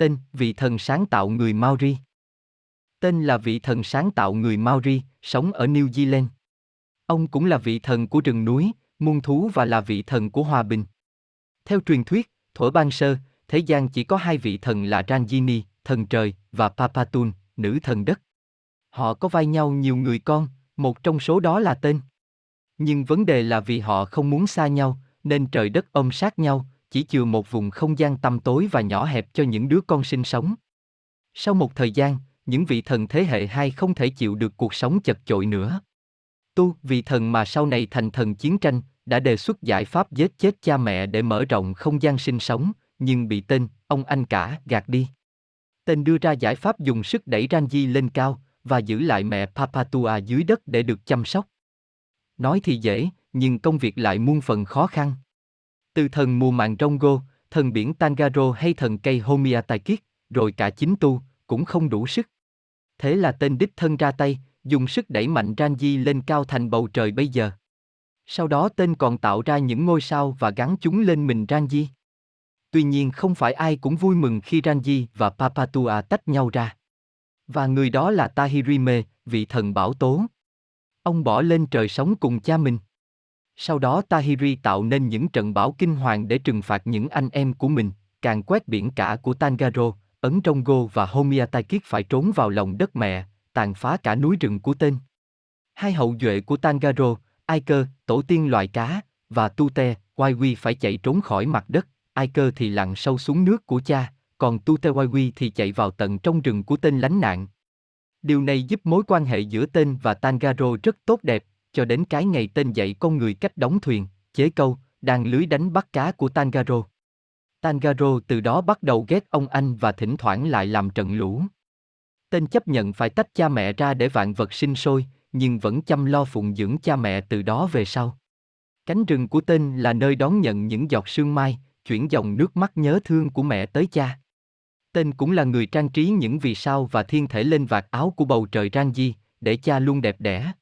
Tên, vị thần sáng tạo người Maori. Tên là vị thần sáng tạo người Maori, sống ở New Zealand. Ông cũng là vị thần của rừng núi, muôn thú và là vị thần của hòa bình. Theo truyền thuyết, thuở ban sơ, thế gian chỉ có hai vị thần là Rangini, thần trời, và Papatun, nữ thần đất. Họ có vai nhau nhiều người con, một trong số đó là tên. Nhưng vấn đề là vì họ không muốn xa nhau, nên trời đất ôm sát nhau, chỉ chừa một vùng không gian tăm tối và nhỏ hẹp cho những đứa con sinh sống. Sau một thời gian, những vị thần thế hệ hai không thể chịu được cuộc sống chật chội nữa. Tu, vị thần mà sau này thành thần chiến tranh, đã đề xuất giải pháp giết chết cha mẹ để mở rộng không gian sinh sống, nhưng bị tên, ông anh cả, gạt đi. Tên đưa ra giải pháp dùng sức đẩy Ranji lên cao, và giữ lại mẹ Papatua dưới đất để được chăm sóc. Nói thì dễ, nhưng công việc lại muôn phần khó khăn. Từ thần mùa màng Rongo, thần biển Tangaro hay thần cây homia tài kiết rồi cả chính tu, cũng không đủ sức. Thế là tên đích thân ra tay, dùng sức đẩy mạnh Ranji lên cao thành bầu trời bây giờ. Sau đó tên còn tạo ra những ngôi sao và gắn chúng lên mình Ranji. Tuy nhiên không phải ai cũng vui mừng khi Ranji và Papatua tách nhau ra. Và người đó là Tahirime, vị thần bảo tố. Ông bỏ lên trời sống cùng cha mình. Sau đó Tahiri tạo nên những trận bão kinh hoàng để trừng phạt những anh em của mình, càng quét biển cả của Tangaro, Ấn Rongo và Homiatakit phải trốn vào lòng đất mẹ, tàn phá cả núi rừng của tên. Hai hậu duệ của Tangaro, Aiker, tổ tiên loài cá, và Tute, Waiwi phải chạy trốn khỏi mặt đất, Aiker thì lặn sâu xuống nước của cha, còn Tute Waiwi thì chạy vào tận trong rừng của tên lánh nạn. Điều này giúp mối quan hệ giữa tên và Tangaro rất tốt đẹp, cho đến cái ngày tên dạy con người cách đóng thuyền, chế câu, đàn lưới đánh bắt cá của Tangaro. Tangaro từ đó bắt đầu ghét ông anh và thỉnh thoảng lại làm trận lũ. Tên chấp nhận phải tách cha mẹ ra để vạn vật sinh sôi, nhưng vẫn chăm lo phụng dưỡng cha mẹ từ đó về sau. Cánh rừng của tên là nơi đón nhận những giọt sương mai, chuyển dòng nước mắt nhớ thương của mẹ tới cha. Tên cũng là người trang trí những vì sao và thiên thể lên vạt áo của bầu trời Ranji, để cha luôn đẹp đẽ.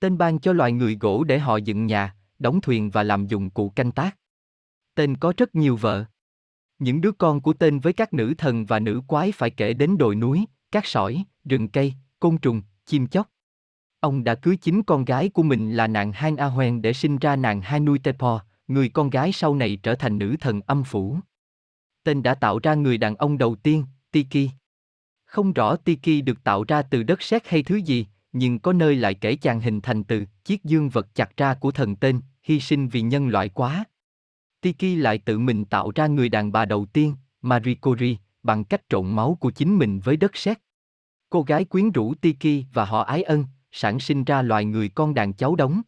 Tên ban cho loài người gỗ để họ dựng nhà, đóng thuyền và làm dụng cụ canh tác. Tên có rất nhiều vợ. Những đứa con của tên với các nữ thần và nữ quái phải kể đến đồi núi, các sỏi, rừng cây, côn trùng, chim chóc. Ông đã cưới chính con gái của mình là nàng Han A Hoen để sinh ra nàng Hanui Tepo, người con gái sau này trở thành nữ thần âm phủ. Tên đã tạo ra người đàn ông đầu tiên, Tiki. Không rõ Tiki được tạo ra từ đất sét hay thứ gì, nhưng có nơi lại kể chàng hình thành từ chiếc dương vật chặt ra của thần tên, hy sinh vì nhân loại quá. Tiki lại tự mình tạo ra người đàn bà đầu tiên, Marikori, bằng cách trộn máu của chính mình với đất sét. Cô gái quyến rũ Tiki và họ ái ân, sản sinh ra loài người con đàn cháu đống.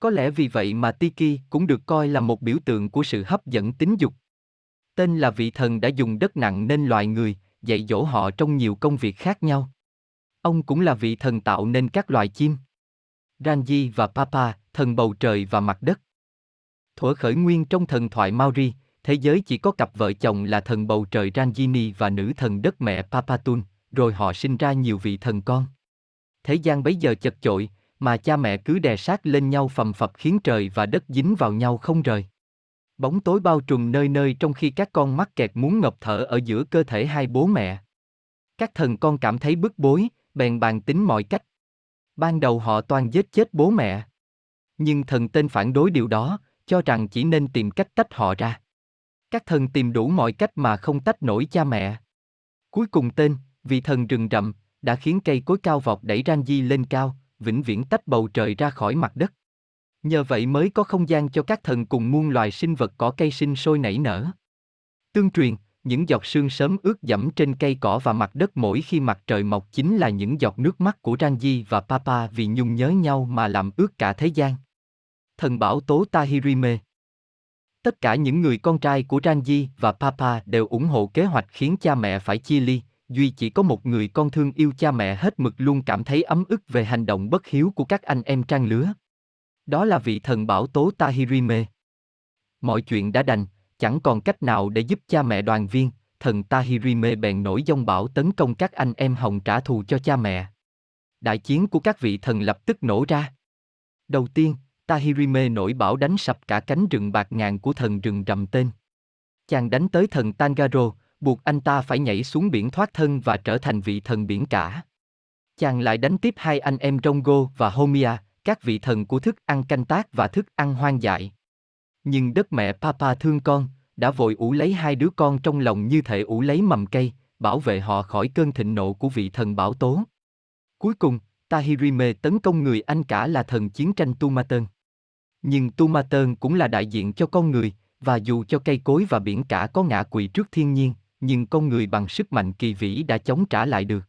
Có lẽ vì vậy mà Tiki cũng được coi là một biểu tượng của sự hấp dẫn tính dục. Tên là vị thần đã dùng đất nặng nên loài người, dạy dỗ họ trong nhiều công việc khác nhau. Ông cũng là vị thần tạo nên các loài chim. Ranji và Papa, thần bầu trời và mặt đất. Thuở khởi nguyên trong thần thoại Maori, thế giới chỉ có cặp vợ chồng là thần bầu trời Ranjini và nữ thần đất mẹ Papatun, rồi họ sinh ra nhiều vị thần con. Thế gian bấy giờ chật chội, mà cha mẹ cứ đè sát lên nhau phầm phập khiến trời và đất dính vào nhau không rời. Bóng tối bao trùm nơi nơi trong khi các con mắc kẹt muốn ngập thở ở giữa cơ thể hai bố mẹ. Các thần con cảm thấy bức bối, bèn bàn tính mọi cách. Ban đầu họ toàn giết chết bố mẹ. Nhưng thần tên phản đối điều đó, cho rằng chỉ nên tìm cách tách họ ra. Các thần tìm đủ mọi cách mà không tách nổi cha mẹ. Cuối cùng tên, vị thần rừng rậm, đã khiến cây cối cao vọt đẩy Ranji lên cao, vĩnh viễn tách bầu trời ra khỏi mặt đất. Nhờ vậy mới có không gian cho các thần cùng muôn loài sinh vật cỏ cây sinh sôi nảy nở. Tương truyền, những giọt sương sớm ướt dẫm trên cây cỏ và mặt đất mỗi khi mặt trời mọc chính là những giọt nước mắt của Ranji và Papa vì nhung nhớ nhau mà làm ướt cả thế gian. Thần bảo tố Tahirime Tất cả những người con trai của Ranji và Papa đều ủng hộ kế hoạch khiến cha mẹ phải chia ly, duy chỉ có một người con thương yêu cha mẹ hết mực luôn cảm thấy ấm ức về hành động bất hiếu của các anh em trang lứa. Đó là vị thần bảo tố Tahirime. Mọi chuyện đã đành, chẳng còn cách nào để giúp cha mẹ đoàn viên, thần Tahirime bèn nổi dông bão tấn công các anh em Hồng trả thù cho cha mẹ. Đại chiến của các vị thần lập tức nổ ra. Đầu tiên, Tahirime nổi bão đánh sập cả cánh rừng bạc ngàn của thần rừng rầm tên. Chàng đánh tới thần Tangaro, buộc anh ta phải nhảy xuống biển thoát thân và trở thành vị thần biển cả. Chàng lại đánh tiếp hai anh em Rongo và Homia, các vị thần của thức ăn canh tác và thức ăn hoang dại. Nhưng đất mẹ Papa thương con, đã vội ủ lấy hai đứa con trong lòng như thể ủ lấy mầm cây, bảo vệ họ khỏi cơn thịnh nộ của vị thần bảo tố. Cuối cùng, Tahirime tấn công người anh cả là thần chiến tranh Tumaten. Nhưng Tumaten cũng là đại diện cho con người, và dù cho cây cối và biển cả có ngã quỵ trước thiên nhiên, nhưng con người bằng sức mạnh kỳ vĩ đã chống trả lại được.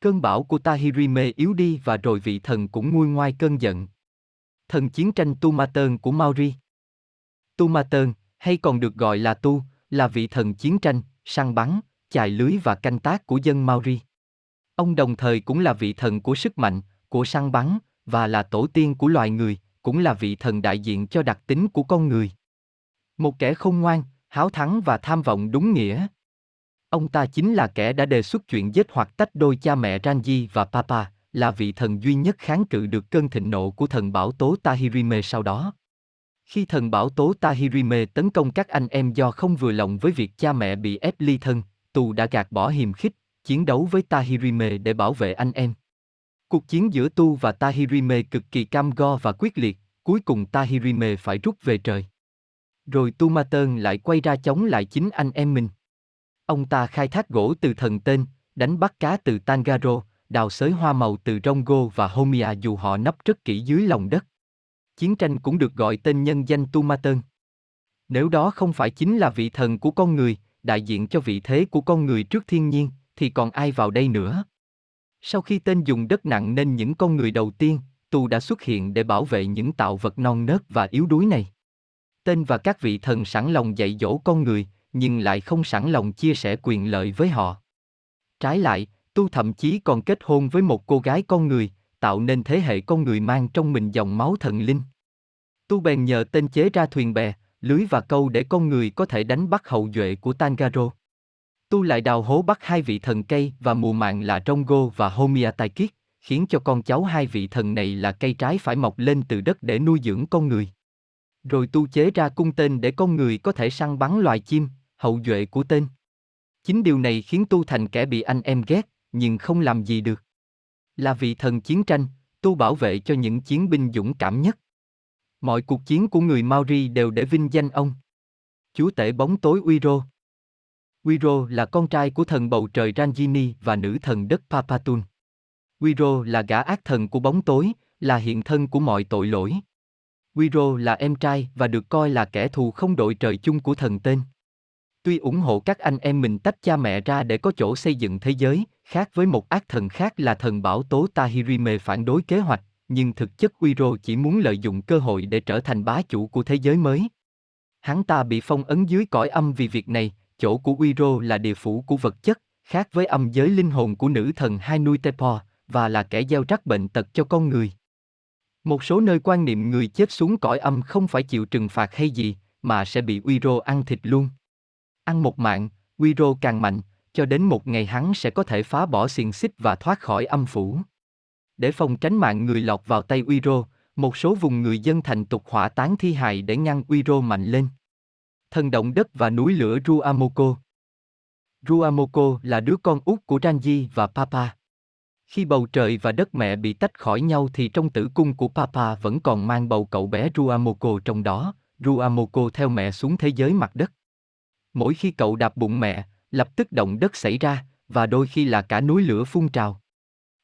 Cơn bão của Tahirime yếu đi và rồi vị thần cũng nguôi ngoai cơn giận. Thần chiến tranh Tumaten của Maori Tumatơn, hay còn được gọi là Tu, là vị thần chiến tranh, săn bắn, chài lưới và canh tác của dân Maori. Ông đồng thời cũng là vị thần của sức mạnh, của săn bắn, và là tổ tiên của loài người, cũng là vị thần đại diện cho đặc tính của con người. Một kẻ không ngoan, háo thắng và tham vọng đúng nghĩa. Ông ta chính là kẻ đã đề xuất chuyện giết hoặc tách đôi cha mẹ Ranji và Papa, là vị thần duy nhất kháng cự được cơn thịnh nộ của thần bảo tố Tahirime sau đó. Khi thần bảo tố Tahirime tấn công các anh em do không vừa lòng với việc cha mẹ bị ép ly thân, tù đã gạt bỏ hiềm khích, chiến đấu với Tahirime để bảo vệ anh em. Cuộc chiến giữa Tu và Tahirime cực kỳ cam go và quyết liệt, cuối cùng Tahirime phải rút về trời. Rồi Tu Ma Tơn lại quay ra chống lại chính anh em mình. Ông ta khai thác gỗ từ thần tên, đánh bắt cá từ Tangaro, đào xới hoa màu từ Rongo và Homia dù họ nấp rất kỹ dưới lòng đất. Chiến tranh cũng được gọi tên nhân danh Tu Ma Tơn. Nếu đó không phải chính là vị thần của con người, đại diện cho vị thế của con người trước thiên nhiên, thì còn ai vào đây nữa? Sau khi tên dùng đất nặng nên những con người đầu tiên, Tu đã xuất hiện để bảo vệ những tạo vật non nớt và yếu đuối này. Tên và các vị thần sẵn lòng dạy dỗ con người, nhưng lại không sẵn lòng chia sẻ quyền lợi với họ. Trái lại, Tu thậm chí còn kết hôn với một cô gái con người, tạo nên thế hệ con người mang trong mình dòng máu thần linh. Tu bèn nhờ tên chế ra thuyền bè, lưới và câu để con người có thể đánh bắt hậu duệ của Tangaro. Tu lại đào hố bắt hai vị thần cây và mùa mạng là Trongo và Homia Kiết, khiến cho con cháu hai vị thần này là cây trái phải mọc lên từ đất để nuôi dưỡng con người. Rồi tu chế ra cung tên để con người có thể săn bắn loài chim, hậu duệ của tên. Chính điều này khiến tu thành kẻ bị anh em ghét, nhưng không làm gì được. Là vị thần chiến tranh, tu bảo vệ cho những chiến binh dũng cảm nhất. Mọi cuộc chiến của người Maori đều để vinh danh ông. Chúa tể bóng tối Uiro Uiro là con trai của thần bầu trời Rangini và nữ thần đất Papatun. Uiro là gã ác thần của bóng tối, là hiện thân của mọi tội lỗi. Uiro là em trai và được coi là kẻ thù không đội trời chung của thần tên. Tuy ủng hộ các anh em mình tách cha mẹ ra để có chỗ xây dựng thế giới, khác với một ác thần khác là thần bảo tố Tahirime phản đối kế hoạch, nhưng thực chất Uiro chỉ muốn lợi dụng cơ hội để trở thành bá chủ của thế giới mới. Hắn ta bị phong ấn dưới cõi âm vì việc này, chỗ của Uiro là địa phủ của vật chất, khác với âm giới linh hồn của nữ thần Hanutepo, và là kẻ gieo rắc bệnh tật cho con người. Một số nơi quan niệm người chết xuống cõi âm không phải chịu trừng phạt hay gì, mà sẽ bị Uiro ăn thịt luôn. Ăn một mạng, Uiro càng mạnh, cho đến một ngày hắn sẽ có thể phá bỏ xiềng xích và thoát khỏi âm phủ. Để phòng tránh mạng người lọt vào tay Uiro, một số vùng người dân thành tục hỏa táng thi hài để ngăn Uiro mạnh lên. Thần động đất và núi lửa Ruamoko Ruamoko là đứa con út của Ranji và Papa. Khi bầu trời và đất mẹ bị tách khỏi nhau thì trong tử cung của Papa vẫn còn mang bầu cậu bé Ruamoko trong đó, Ruamoko theo mẹ xuống thế giới mặt đất. Mỗi khi cậu đạp bụng mẹ, lập tức động đất xảy ra, và đôi khi là cả núi lửa phun trào.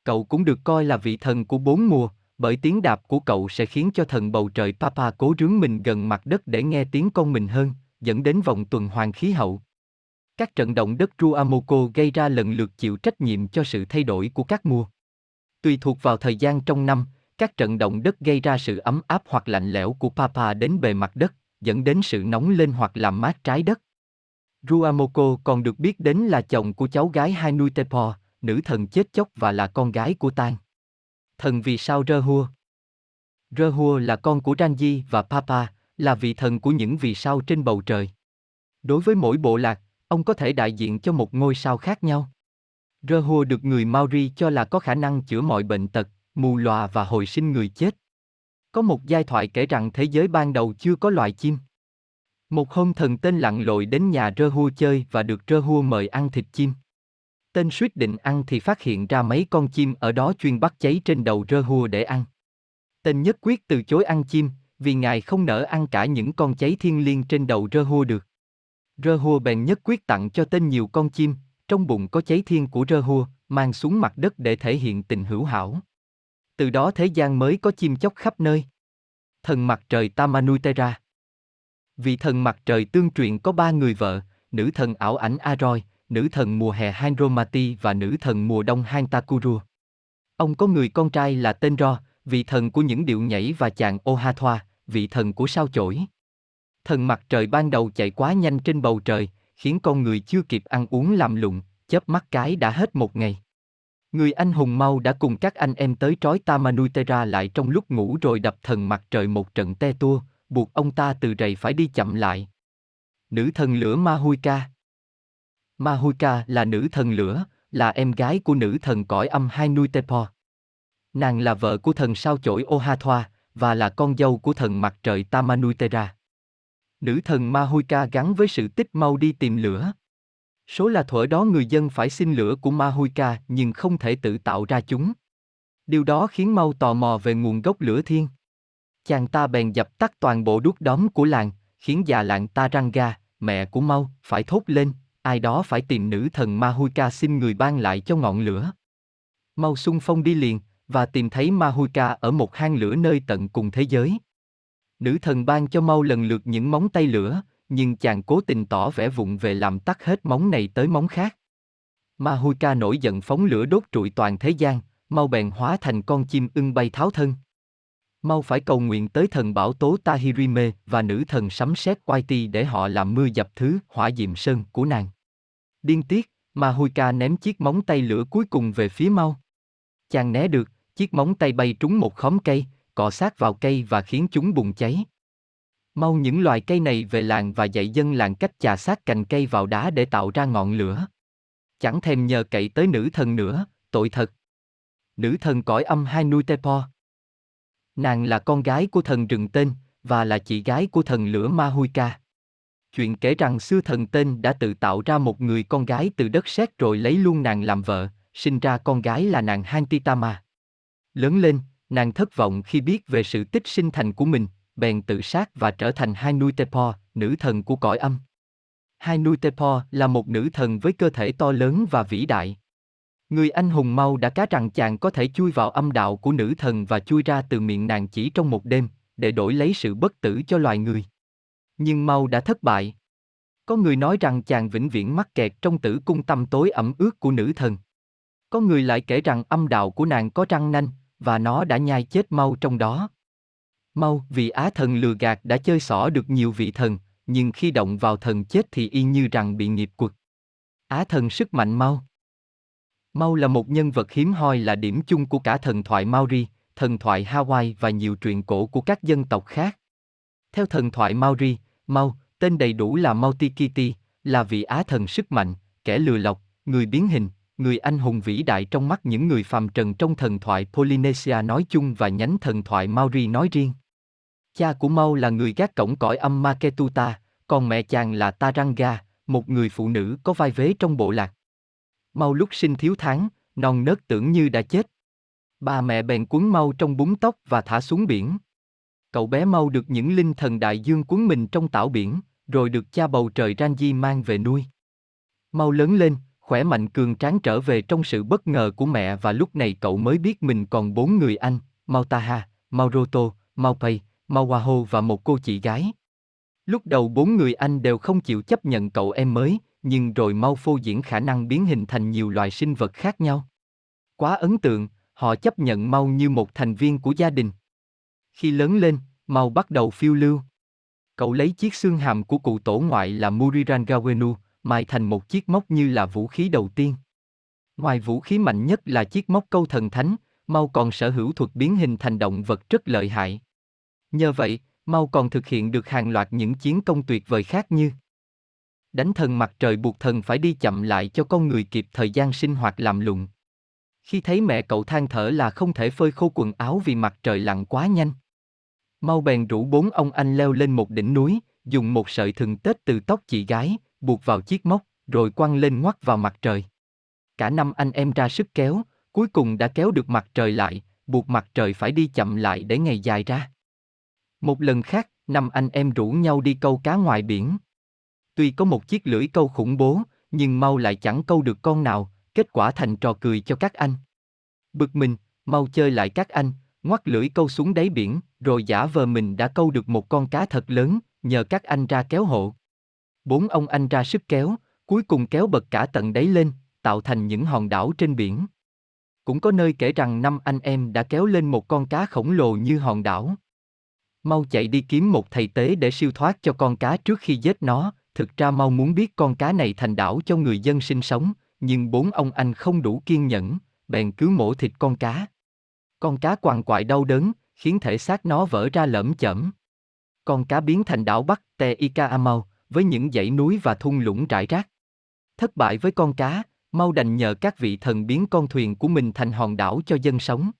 Cậu cũng được coi là vị thần của bốn mùa, bởi tiếng đạp của cậu sẽ khiến cho thần bầu trời Papa cố rướng mình gần mặt đất để nghe tiếng con mình hơn, dẫn đến vòng tuần hoàn khí hậu. Các trận động đất Ruamoco gây ra lần lượt chịu trách nhiệm cho sự thay đổi của các mùa. Tùy thuộc vào thời gian trong năm, các trận động đất gây ra sự ấm áp hoặc lạnh lẽo của Papa đến bề mặt đất, dẫn đến sự nóng lên hoặc làm mát trái đất. Ruamoko còn được biết đến là chồng của cháu gái Hanutepo, nữ thần chết chóc và là con gái của Tan. Thần vì sao Rehua? Rehua là con của Ranji và Papa, là vị thần của những vì sao trên bầu trời. Đối với mỗi bộ lạc, ông có thể đại diện cho một ngôi sao khác nhau. Rehua được người Maori cho là có khả năng chữa mọi bệnh tật, mù lòa và hồi sinh người chết. Có một giai thoại kể rằng thế giới ban đầu chưa có loài chim. Một hôm thần tên lặn lội đến nhà rơ hua chơi và được rơ hua mời ăn thịt chim. Tên suýt định ăn thì phát hiện ra mấy con chim ở đó chuyên bắt cháy trên đầu rơ hua để ăn. Tên nhất quyết từ chối ăn chim, vì ngài không nỡ ăn cả những con cháy thiên liêng trên đầu rơ hua được. Rơ hua bèn nhất quyết tặng cho tên nhiều con chim, trong bụng có cháy thiên của rơ hua, mang xuống mặt đất để thể hiện tình hữu hảo. Từ đó thế gian mới có chim chóc khắp nơi. Thần mặt trời Tamanutera Vị thần mặt trời tương truyền có ba người vợ, nữ thần ảo ảnh Aroi, nữ thần mùa hè Handromati và nữ thần mùa đông Hantakuru. Ông có người con trai là tên Ro, vị thần của những điệu nhảy và chàng Ohathoa, vị thần của sao chổi. Thần mặt trời ban đầu chạy quá nhanh trên bầu trời, khiến con người chưa kịp ăn uống làm lụng, chớp mắt cái đã hết một ngày. Người anh hùng mau đã cùng các anh em tới trói Tamanutera lại trong lúc ngủ rồi đập thần mặt trời một trận te tua, buộc ông ta từ rầy phải đi chậm lại. Nữ thần lửa Mahuika Mahuika là nữ thần lửa, là em gái của nữ thần cõi âm Hai Nui Tepo. Nàng là vợ của thần sao chổi Ohathoa, và là con dâu của thần mặt trời Tamanutera. Nữ thần Mahuika gắn với sự tích mau đi tìm lửa. Số là thuở đó người dân phải xin lửa của Mahuika nhưng không thể tự tạo ra chúng. Điều đó khiến Mau tò mò về nguồn gốc lửa thiên. Chàng ta bèn dập tắt toàn bộ đuốc đóm của làng, khiến già làng ga, mẹ của Mau, phải thốt lên, ai đó phải tìm nữ thần Mahuika xin người ban lại cho ngọn lửa. Mau xung phong đi liền, và tìm thấy Mahuika ở một hang lửa nơi tận cùng thế giới. Nữ thần ban cho Mau lần lượt những móng tay lửa, nhưng chàng cố tình tỏ vẻ vụng về làm tắt hết móng này tới móng khác. Mahuika nổi giận phóng lửa đốt trụi toàn thế gian, Mau bèn hóa thành con chim ưng bay tháo thân. Mau phải cầu nguyện tới thần bảo tố Tahirime và nữ thần sấm sét Waiti để họ làm mưa dập thứ hỏa diệm sơn của nàng. Điên tiết, Mahuika ném chiếc móng tay lửa cuối cùng về phía Mau. Chàng né được, chiếc móng tay bay trúng một khóm cây, cọ sát vào cây và khiến chúng bùng cháy. Mau những loài cây này về làng và dạy dân làng cách chà sát cành cây vào đá để tạo ra ngọn lửa. Chẳng thèm nhờ cậy tới nữ thần nữa, tội thật. Nữ thần cõi âm hai nuôi Tepo. Nàng là con gái của thần rừng tên, và là chị gái của thần lửa Ma Hui Ca. Chuyện kể rằng xưa thần tên đã tự tạo ra một người con gái từ đất sét rồi lấy luôn nàng làm vợ, sinh ra con gái là nàng Hantitama. Lớn lên, nàng thất vọng khi biết về sự tích sinh thành của mình, bèn tự sát và trở thành hai nuôi Tepo, nữ thần của cõi âm. Hai nuôi Tepo là một nữ thần với cơ thể to lớn và vĩ đại. Người anh hùng mau đã cá rằng chàng có thể chui vào âm đạo của nữ thần và chui ra từ miệng nàng chỉ trong một đêm, để đổi lấy sự bất tử cho loài người. Nhưng mau đã thất bại. Có người nói rằng chàng vĩnh viễn mắc kẹt trong tử cung tâm tối ẩm ướt của nữ thần. Có người lại kể rằng âm đạo của nàng có răng nanh, và nó đã nhai chết mau trong đó. Mau vì Á thần lừa gạt đã chơi xỏ được nhiều vị thần, nhưng khi động vào thần chết thì y như rằng bị nghiệp quật. Á thần sức mạnh mau. Mau là một nhân vật hiếm hoi là điểm chung của cả thần thoại Maori, thần thoại Hawaii và nhiều truyện cổ của các dân tộc khác. Theo thần thoại Maori, Mau, tên đầy đủ là Mautikiti, là vị á thần sức mạnh, kẻ lừa lọc, người biến hình, người anh hùng vĩ đại trong mắt những người phàm trần trong thần thoại Polynesia nói chung và nhánh thần thoại Maori nói riêng. Cha của Mau là người gác cổng cõi âm Maketuta, còn mẹ chàng là Taranga, một người phụ nữ có vai vế trong bộ lạc. Mau lúc sinh thiếu tháng, non nớt tưởng như đã chết. Ba mẹ bèn cuốn Mau trong bún tóc và thả xuống biển. Cậu bé Mau được những linh thần đại dương cuốn mình trong tảo biển, rồi được cha bầu trời Ranji mang về nuôi. Mau lớn lên, khỏe mạnh cường tráng trở về trong sự bất ngờ của mẹ và lúc này cậu mới biết mình còn bốn người anh, Mautaha, Mauroto, Maupay, Mauaho và một cô chị gái. Lúc đầu bốn người anh đều không chịu chấp nhận cậu em mới, nhưng rồi mau phô diễn khả năng biến hình thành nhiều loài sinh vật khác nhau. Quá ấn tượng, họ chấp nhận mau như một thành viên của gia đình. Khi lớn lên, mau bắt đầu phiêu lưu. Cậu lấy chiếc xương hàm của cụ tổ ngoại là Murirangawenu, mài thành một chiếc móc như là vũ khí đầu tiên. Ngoài vũ khí mạnh nhất là chiếc móc câu thần thánh, Mau còn sở hữu thuật biến hình thành động vật rất lợi hại. Nhờ vậy, Mau còn thực hiện được hàng loạt những chiến công tuyệt vời khác như Đánh thần mặt trời buộc thần phải đi chậm lại cho con người kịp thời gian sinh hoạt làm lụng. Khi thấy mẹ cậu than thở là không thể phơi khô quần áo vì mặt trời lặn quá nhanh. Mau bèn rủ bốn ông anh leo lên một đỉnh núi, dùng một sợi thừng tết từ tóc chị gái, buộc vào chiếc móc, rồi quăng lên ngoắt vào mặt trời. Cả năm anh em ra sức kéo, cuối cùng đã kéo được mặt trời lại, buộc mặt trời phải đi chậm lại để ngày dài ra. Một lần khác, năm anh em rủ nhau đi câu cá ngoài biển. Tuy có một chiếc lưỡi câu khủng bố, nhưng mau lại chẳng câu được con nào, kết quả thành trò cười cho các anh. Bực mình, mau chơi lại các anh, ngoắt lưỡi câu xuống đáy biển, rồi giả vờ mình đã câu được một con cá thật lớn, nhờ các anh ra kéo hộ. Bốn ông anh ra sức kéo, cuối cùng kéo bật cả tận đáy lên, tạo thành những hòn đảo trên biển. Cũng có nơi kể rằng năm anh em đã kéo lên một con cá khổng lồ như hòn đảo. Mau chạy đi kiếm một thầy tế để siêu thoát cho con cá trước khi giết nó, thực ra mau muốn biết con cá này thành đảo cho người dân sinh sống, nhưng bốn ông anh không đủ kiên nhẫn, bèn cứ mổ thịt con cá. Con cá quằn quại đau đớn, khiến thể xác nó vỡ ra lởm chởm. Con cá biến thành đảo Bắc Te Ika Amau, với những dãy núi và thung lũng rải rác. Thất bại với con cá, mau đành nhờ các vị thần biến con thuyền của mình thành hòn đảo cho dân sống.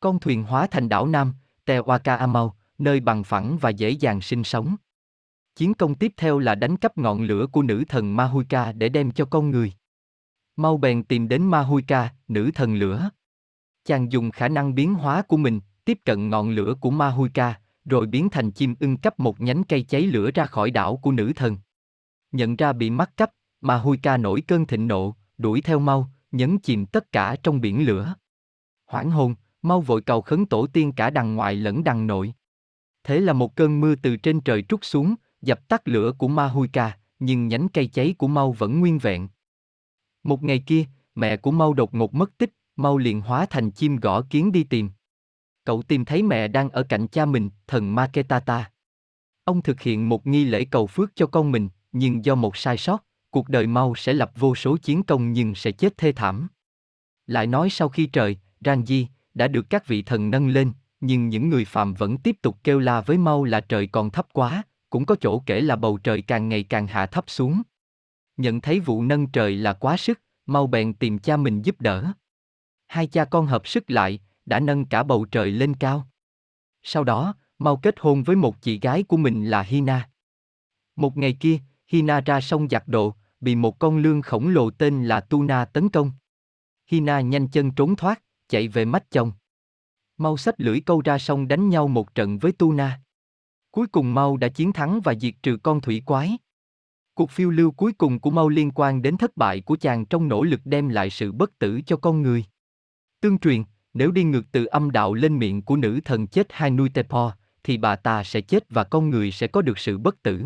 Con thuyền hóa thành đảo Nam, Tewaka Amau, nơi bằng phẳng và dễ dàng sinh sống. Chiến công tiếp theo là đánh cắp ngọn lửa của nữ thần Mahuika để đem cho con người. Mau bèn tìm đến Mahuika, nữ thần lửa. Chàng dùng khả năng biến hóa của mình, tiếp cận ngọn lửa của Mahuika, rồi biến thành chim ưng cắp một nhánh cây cháy lửa ra khỏi đảo của nữ thần. Nhận ra bị mắc cắp, Mahuika nổi cơn thịnh nộ, đuổi theo mau, nhấn chìm tất cả trong biển lửa. Hoảng hồn, mau vội cầu khấn tổ tiên cả đằng ngoại lẫn đằng nội. Thế là một cơn mưa từ trên trời trút xuống, dập tắt lửa của Mahuika, nhưng nhánh cây cháy của Mau vẫn nguyên vẹn. Một ngày kia, mẹ của Mau đột ngột mất tích, Mau liền hóa thành chim gõ kiến đi tìm. Cậu tìm thấy mẹ đang ở cạnh cha mình, thần Maketata. Ông thực hiện một nghi lễ cầu phước cho con mình, nhưng do một sai sót, cuộc đời Mau sẽ lập vô số chiến công nhưng sẽ chết thê thảm. Lại nói sau khi trời, Ranji, đã được các vị thần nâng lên, nhưng những người phạm vẫn tiếp tục kêu la với Mau là trời còn thấp quá, cũng có chỗ kể là bầu trời càng ngày càng hạ thấp xuống. Nhận thấy vụ nâng trời là quá sức, Mau bèn tìm cha mình giúp đỡ. Hai cha con hợp sức lại, đã nâng cả bầu trời lên cao. Sau đó, Mau kết hôn với một chị gái của mình là Hina. Một ngày kia, Hina ra sông giặt đồ, bị một con lương khổng lồ tên là Tuna tấn công. Hina nhanh chân trốn thoát, chạy về mách chồng. Mau xách lưỡi câu ra sông đánh nhau một trận với Tuna. Cuối cùng Mau đã chiến thắng và diệt trừ con thủy quái. Cuộc phiêu lưu cuối cùng của Mau liên quan đến thất bại của chàng trong nỗ lực đem lại sự bất tử cho con người. Tương truyền, nếu đi ngược từ âm đạo lên miệng của nữ thần chết hai nuôi Tepo, thì bà ta sẽ chết và con người sẽ có được sự bất tử.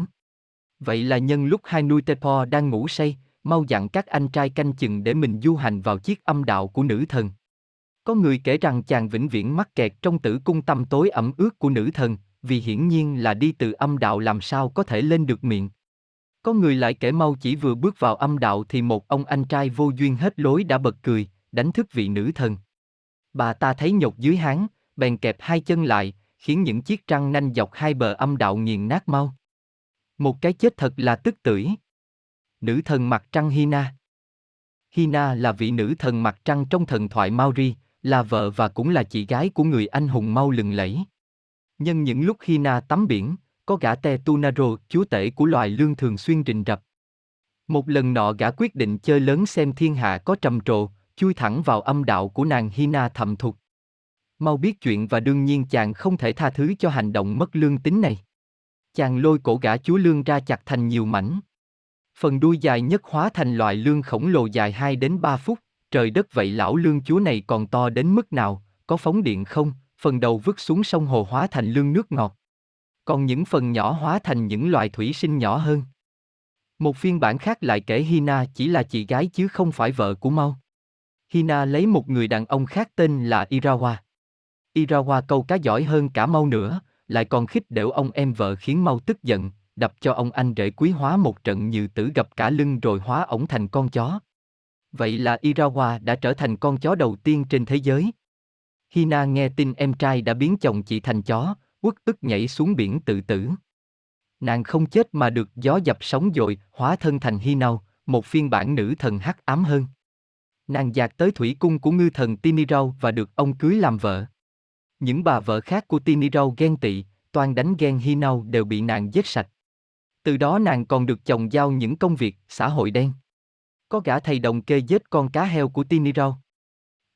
Vậy là nhân lúc hai nuôi Tepo đang ngủ say, mau dặn các anh trai canh chừng để mình du hành vào chiếc âm đạo của nữ thần. Có người kể rằng chàng vĩnh viễn mắc kẹt trong tử cung tâm tối ẩm ướt của nữ thần, vì hiển nhiên là đi từ âm đạo làm sao có thể lên được miệng. Có người lại kể mau chỉ vừa bước vào âm đạo thì một ông anh trai vô duyên hết lối đã bật cười, đánh thức vị nữ thần. Bà ta thấy nhột dưới hán, bèn kẹp hai chân lại, khiến những chiếc răng nanh dọc hai bờ âm đạo nghiền nát mau. Một cái chết thật là tức tưởi. Nữ thần mặt trăng Hina Hina là vị nữ thần mặt trăng trong thần thoại Maori, là vợ và cũng là chị gái của người anh hùng mau lừng lẫy. Nhân những lúc khi Na tắm biển, có gã Te Tunaro, chúa tể của loài lương thường xuyên rình rập. Một lần nọ gã quyết định chơi lớn xem thiên hạ có trầm trồ, chui thẳng vào âm đạo của nàng Hina thầm thục. Mau biết chuyện và đương nhiên chàng không thể tha thứ cho hành động mất lương tính này. Chàng lôi cổ gã chúa lương ra chặt thành nhiều mảnh. Phần đuôi dài nhất hóa thành loài lương khổng lồ dài 2 đến 3 phút, trời đất vậy lão lương chúa này còn to đến mức nào, có phóng điện không, phần đầu vứt xuống sông hồ hóa thành lương nước ngọt. Còn những phần nhỏ hóa thành những loài thủy sinh nhỏ hơn. Một phiên bản khác lại kể Hina chỉ là chị gái chứ không phải vợ của Mau. Hina lấy một người đàn ông khác tên là Irawa. Irawa câu cá giỏi hơn cả Mau nữa, lại còn khích đểu ông em vợ khiến Mau tức giận, đập cho ông anh rể quý hóa một trận như tử gặp cả lưng rồi hóa ổng thành con chó. Vậy là Irawa đã trở thành con chó đầu tiên trên thế giới. Hina nghe tin em trai đã biến chồng chị thành chó, uất ức nhảy xuống biển tự tử. Nàng không chết mà được gió dập sóng dội, hóa thân thành Hinao, một phiên bản nữ thần hắc ám hơn. Nàng dạt tới thủy cung của ngư thần Tinirau và được ông cưới làm vợ. Những bà vợ khác của Tinirau ghen tị, toàn đánh ghen Hinao đều bị nàng giết sạch. Từ đó nàng còn được chồng giao những công việc xã hội đen. Có gã thầy đồng kê giết con cá heo của Tinirau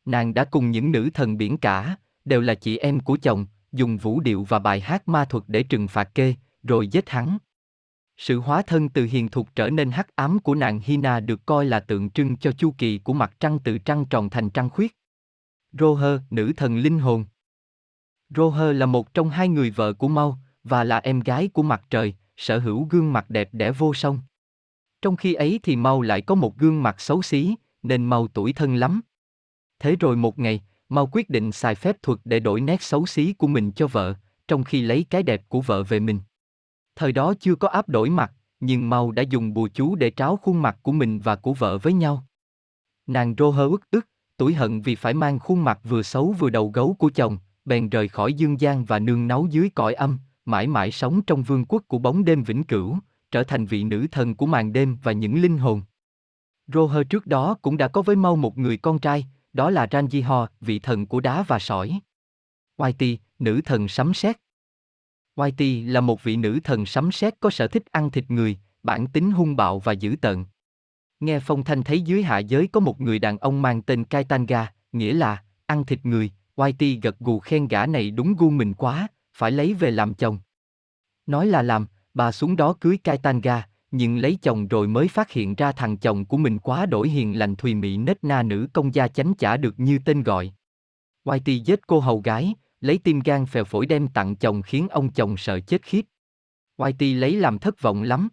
Nàng đã cùng những nữ thần biển cả, đều là chị em của chồng, dùng vũ điệu và bài hát ma thuật để trừng phạt kê, rồi giết hắn. Sự hóa thân từ hiền thục trở nên hắc ám của nàng Hina được coi là tượng trưng cho chu kỳ của mặt trăng từ trăng tròn thành trăng khuyết. Roher, nữ thần linh hồn. Roher là một trong hai người vợ của Mau, và là em gái của mặt trời, sở hữu gương mặt đẹp đẽ vô song. Trong khi ấy thì Mau lại có một gương mặt xấu xí, nên Mau tuổi thân lắm. Thế rồi một ngày, Mau quyết định xài phép thuật để đổi nét xấu xí của mình cho vợ, trong khi lấy cái đẹp của vợ về mình. Thời đó chưa có áp đổi mặt, nhưng Mau đã dùng bùa chú để tráo khuôn mặt của mình và của vợ với nhau. Nàng rô hơ ức ức, tuổi hận vì phải mang khuôn mặt vừa xấu vừa đầu gấu của chồng, bèn rời khỏi dương gian và nương náu dưới cõi âm, mãi mãi sống trong vương quốc của bóng đêm vĩnh cửu, trở thành vị nữ thần của màn đêm và những linh hồn. Roher trước đó cũng đã có với Mau một người con trai, đó là Ranjiho, vị thần của đá và sỏi. Whitey, nữ thần sấm sét. Whitey là một vị nữ thần sấm sét có sở thích ăn thịt người, bản tính hung bạo và dữ tợn. Nghe phong thanh thấy dưới hạ giới có một người đàn ông mang tên Kaitanga, nghĩa là ăn thịt người, Whitey gật gù khen gã này đúng gu mình quá, phải lấy về làm chồng. Nói là làm, bà xuống đó cưới Kaitanga, nhưng lấy chồng rồi mới phát hiện ra thằng chồng của mình quá đổi hiền lành thùy mị nết na nữ công gia chánh chả được như tên gọi. Whitey giết cô hầu gái, lấy tim gan phèo phổi đem tặng chồng khiến ông chồng sợ chết khiếp. Whitey lấy làm thất vọng lắm.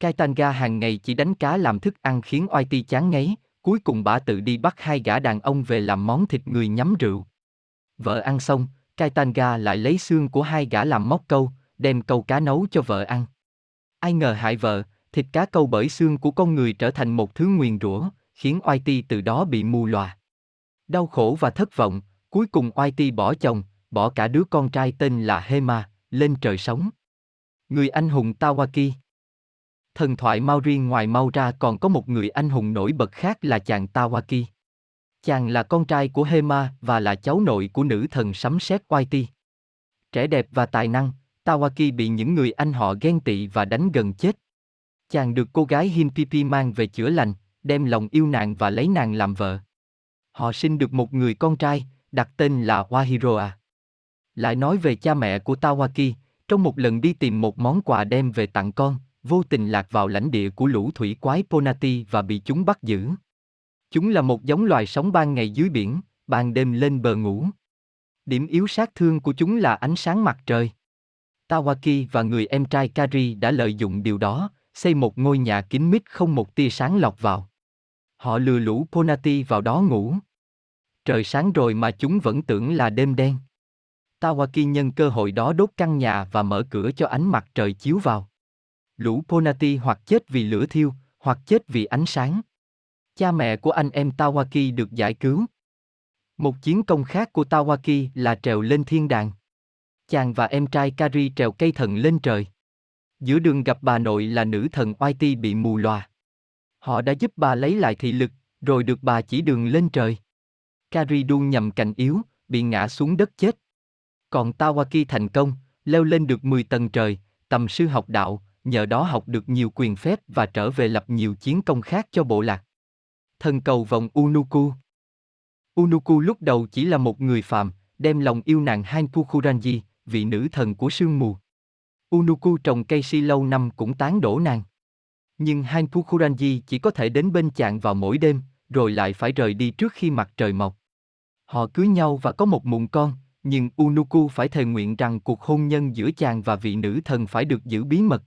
Kaitanga hàng ngày chỉ đánh cá làm thức ăn khiến Whitey chán ngấy, cuối cùng bà tự đi bắt hai gã đàn ông về làm món thịt người nhắm rượu. Vợ ăn xong, Kaitanga lại lấy xương của hai gã làm móc câu, đem câu cá nấu cho vợ ăn. Ai ngờ hại vợ, thịt cá câu bởi xương của con người trở thành một thứ nguyền rủa, khiến Oai Ti từ đó bị mù lòa. Đau khổ và thất vọng, cuối cùng Oai Ti bỏ chồng, bỏ cả đứa con trai tên là Hema, lên trời sống. Người anh hùng Tawaki Thần thoại Maori ngoài Mau ra còn có một người anh hùng nổi bật khác là chàng Tawaki. Chàng là con trai của Hema và là cháu nội của nữ thần sấm sét Whitey. Trẻ đẹp và tài năng, Tawaki bị những người anh họ ghen tị và đánh gần chết. Chàng được cô gái Hinpipi mang về chữa lành, đem lòng yêu nàng và lấy nàng làm vợ. Họ sinh được một người con trai, đặt tên là Wahiroa. Lại nói về cha mẹ của Tawaki, trong một lần đi tìm một món quà đem về tặng con, vô tình lạc vào lãnh địa của lũ thủy quái Ponati và bị chúng bắt giữ. Chúng là một giống loài sống ban ngày dưới biển, ban đêm lên bờ ngủ. Điểm yếu sát thương của chúng là ánh sáng mặt trời. Tawaki và người em trai Kari đã lợi dụng điều đó, xây một ngôi nhà kín mít không một tia sáng lọt vào. Họ lừa lũ Ponati vào đó ngủ. Trời sáng rồi mà chúng vẫn tưởng là đêm đen. Tawaki nhân cơ hội đó đốt căn nhà và mở cửa cho ánh mặt trời chiếu vào. Lũ Ponati hoặc chết vì lửa thiêu, hoặc chết vì ánh sáng. Cha mẹ của anh em Tawaki được giải cứu. Một chiến công khác của Tawaki là trèo lên thiên đàng. Chàng và em trai Kari trèo cây thần lên trời. Giữa đường gặp bà nội là nữ thần Oiti bị mù lòa. Họ đã giúp bà lấy lại thị lực, rồi được bà chỉ đường lên trời. Kari đun nhầm cành yếu, bị ngã xuống đất chết. Còn Tawaki thành công, leo lên được 10 tầng trời, tầm sư học đạo, nhờ đó học được nhiều quyền phép và trở về lập nhiều chiến công khác cho bộ lạc. Thần cầu vòng Unuku Unuku lúc đầu chỉ là một người phàm, đem lòng yêu nàng Hanpukuranji, vị nữ thần của sương mù. Unuku trồng cây si lâu năm cũng tán đổ nàng. Nhưng Hanpukuranji chỉ có thể đến bên chàng vào mỗi đêm, rồi lại phải rời đi trước khi mặt trời mọc. Họ cưới nhau và có một mụn con, nhưng Unuku phải thề nguyện rằng cuộc hôn nhân giữa chàng và vị nữ thần phải được giữ bí mật.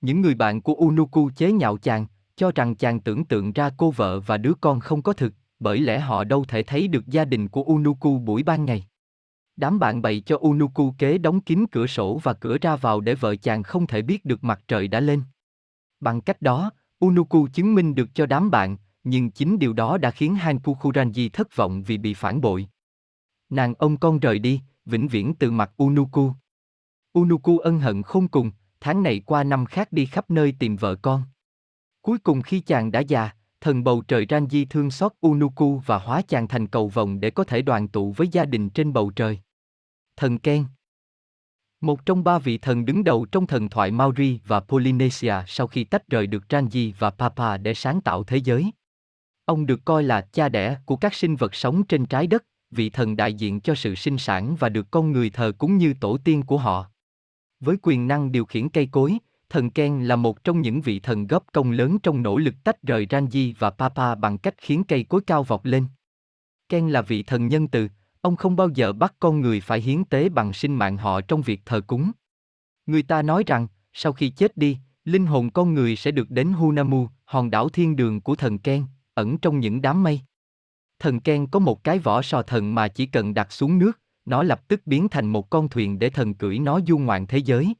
Những người bạn của Unuku chế nhạo chàng, cho rằng chàng tưởng tượng ra cô vợ và đứa con không có thực, bởi lẽ họ đâu thể thấy được gia đình của Unuku buổi ban ngày. Đám bạn bày cho Unuku kế đóng kín cửa sổ và cửa ra vào để vợ chàng không thể biết được mặt trời đã lên. Bằng cách đó, Unuku chứng minh được cho đám bạn, nhưng chính điều đó đã khiến Hanpukuranji thất vọng vì bị phản bội. Nàng ông con rời đi, vĩnh viễn từ mặt Unuku. Unuku ân hận không cùng, tháng này qua năm khác đi khắp nơi tìm vợ con. Cuối cùng khi chàng đã già, thần bầu trời Ranji thương xót Unuku và hóa chàng thành cầu vồng để có thể đoàn tụ với gia đình trên bầu trời. Thần Ken Một trong ba vị thần đứng đầu trong thần thoại Maori và Polynesia sau khi tách rời được Rangi và Papa để sáng tạo thế giới. Ông được coi là cha đẻ của các sinh vật sống trên trái đất, vị thần đại diện cho sự sinh sản và được con người thờ cúng như tổ tiên của họ. Với quyền năng điều khiển cây cối, thần Ken là một trong những vị thần góp công lớn trong nỗ lực tách rời Ranji và Papa bằng cách khiến cây cối cao vọt lên. Ken là vị thần nhân từ, ông không bao giờ bắt con người phải hiến tế bằng sinh mạng họ trong việc thờ cúng. Người ta nói rằng, sau khi chết đi, linh hồn con người sẽ được đến Hunamu, hòn đảo thiên đường của thần Ken, ẩn trong những đám mây. Thần Ken có một cái vỏ sò thần mà chỉ cần đặt xuống nước, nó lập tức biến thành một con thuyền để thần cưỡi nó du ngoạn thế giới,